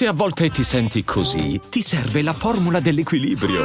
Se a volte ti senti così, ti serve la formula dell'equilibrio.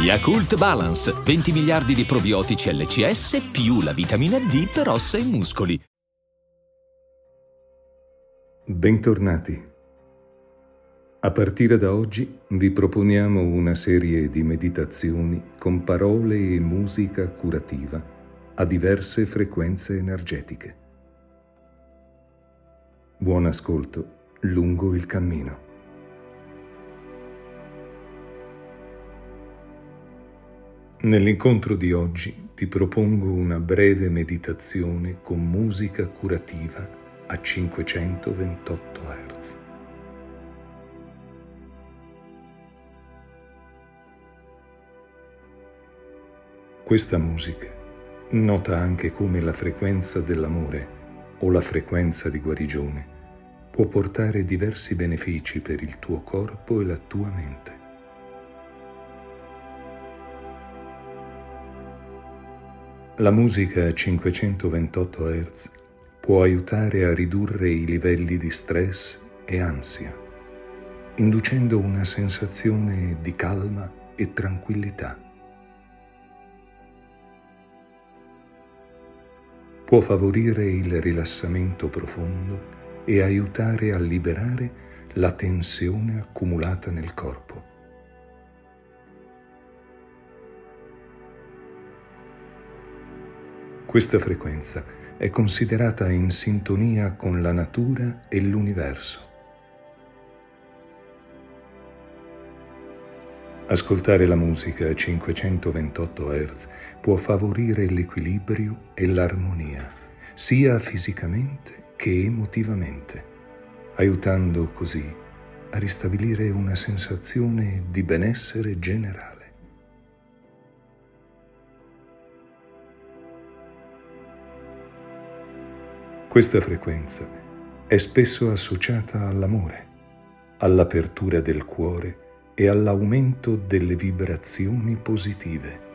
Yakult Balance, 20 miliardi di probiotici LCS più la vitamina D per ossa e muscoli. Bentornati. A partire da oggi vi proponiamo una serie di meditazioni con parole e musica curativa a diverse frequenze energetiche. Buon ascolto lungo il cammino. Nell'incontro di oggi ti propongo una breve meditazione con musica curativa a 528 Hz. Questa musica, nota anche come la frequenza dell'amore o la frequenza di guarigione, può portare diversi benefici per il tuo corpo e la tua mente. La musica a 528 Hz può aiutare a ridurre i livelli di stress e ansia, inducendo una sensazione di calma e tranquillità. Può favorire il rilassamento profondo e aiutare a liberare la tensione accumulata nel corpo. Questa frequenza è considerata in sintonia con la natura e l'universo. Ascoltare la musica a 528 Hz può favorire l'equilibrio e l'armonia, sia fisicamente che emotivamente, aiutando così a ristabilire una sensazione di benessere generale. Questa frequenza è spesso associata all'amore, all'apertura del cuore e all'aumento delle vibrazioni positive.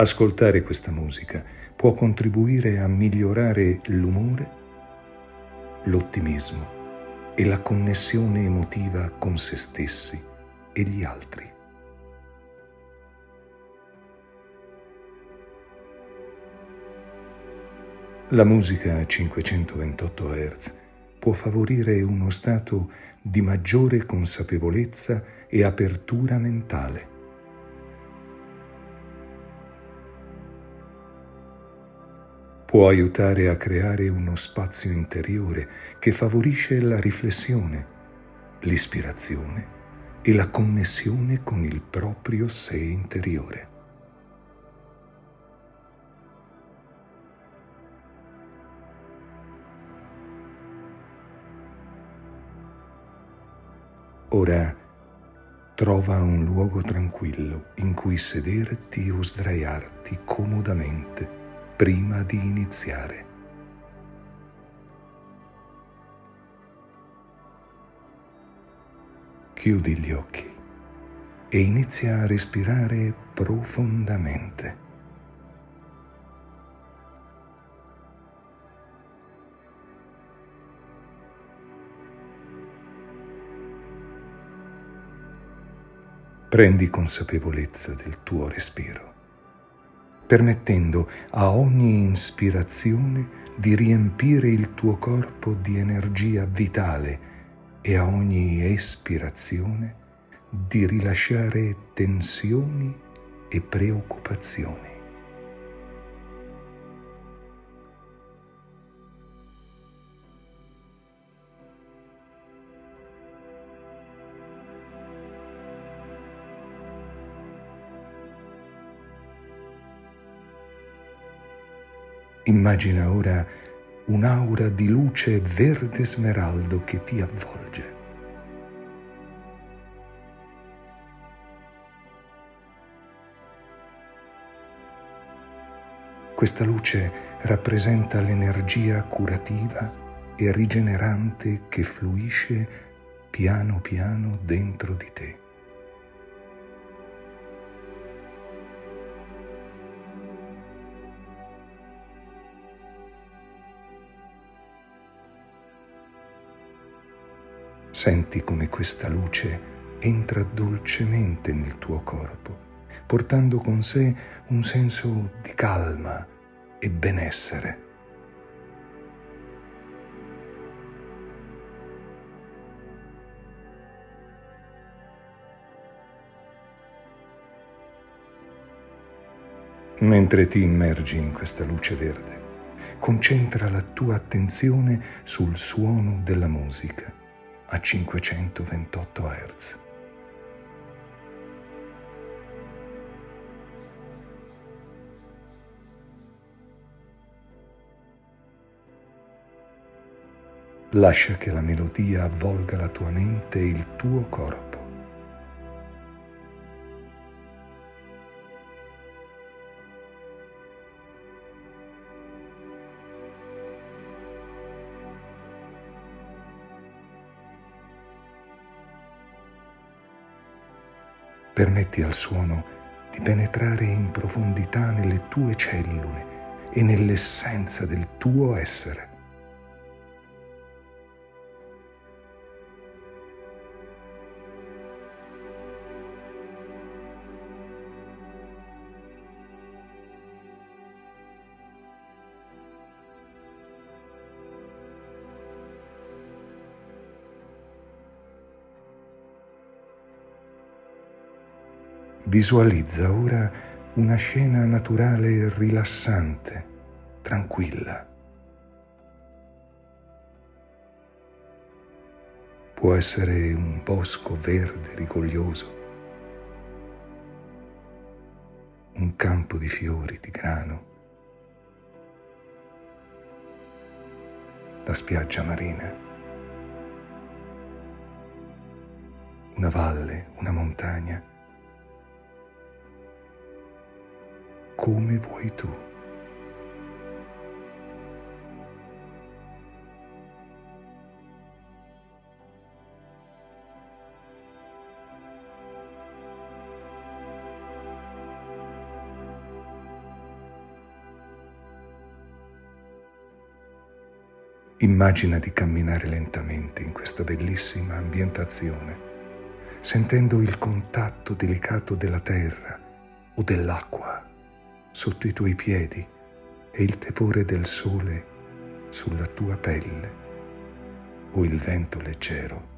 Ascoltare questa musica può contribuire a migliorare l'umore, l'ottimismo e la connessione emotiva con se stessi e gli altri. La musica a 528 Hz può favorire uno stato di maggiore consapevolezza e apertura mentale può aiutare a creare uno spazio interiore che favorisce la riflessione, l'ispirazione e la connessione con il proprio sé interiore. Ora trova un luogo tranquillo in cui sederti o sdraiarti comodamente prima di iniziare. Chiudi gli occhi e inizia a respirare profondamente. Prendi consapevolezza del tuo respiro permettendo a ogni ispirazione di riempire il tuo corpo di energia vitale e a ogni espirazione di rilasciare tensioni e preoccupazioni. Immagina ora un'aura di luce verde smeraldo che ti avvolge. Questa luce rappresenta l'energia curativa e rigenerante che fluisce piano piano dentro di te. Senti come questa luce entra dolcemente nel tuo corpo, portando con sé un senso di calma e benessere. Mentre ti immergi in questa luce verde, concentra la tua attenzione sul suono della musica a 528 Hz. Lascia che la melodia avvolga la tua mente e il tuo corpo. Permetti al suono di penetrare in profondità nelle tue cellule e nell'essenza del tuo essere. Visualizza ora una scena naturale rilassante, tranquilla. Può essere un bosco verde rigoglioso, un campo di fiori, di grano, la spiaggia marina, una valle, una montagna come vuoi tu. Immagina di camminare lentamente in questa bellissima ambientazione, sentendo il contatto delicato della terra o dell'acqua sotto i tuoi piedi e il tepore del sole sulla tua pelle o il vento leggero.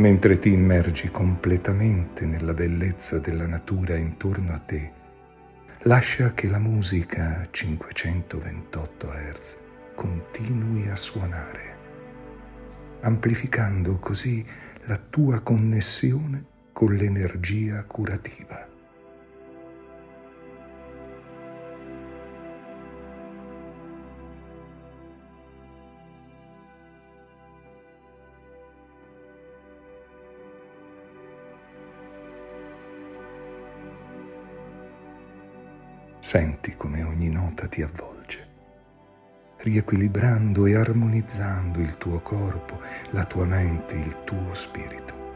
Mentre ti immergi completamente nella bellezza della natura intorno a te, lascia che la musica a 528 Hz continui a suonare, amplificando così la tua connessione con l'energia curativa. Senti come ogni nota ti avvolge, riequilibrando e armonizzando il tuo corpo, la tua mente, il tuo spirito.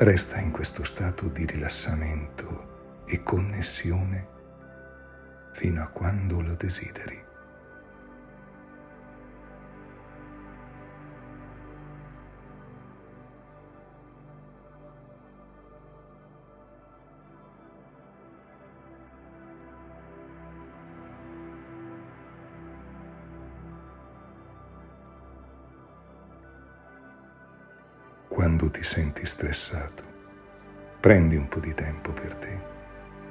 Resta in questo stato di rilassamento e connessione fino a quando lo desideri. Quando ti senti stressato. Prendi un po' di tempo per te.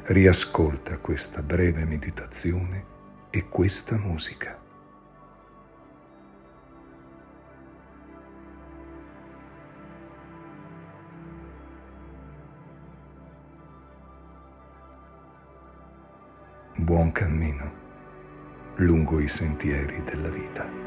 Riascolta questa breve meditazione e questa musica. buon cammino lungo i sentieri della vita.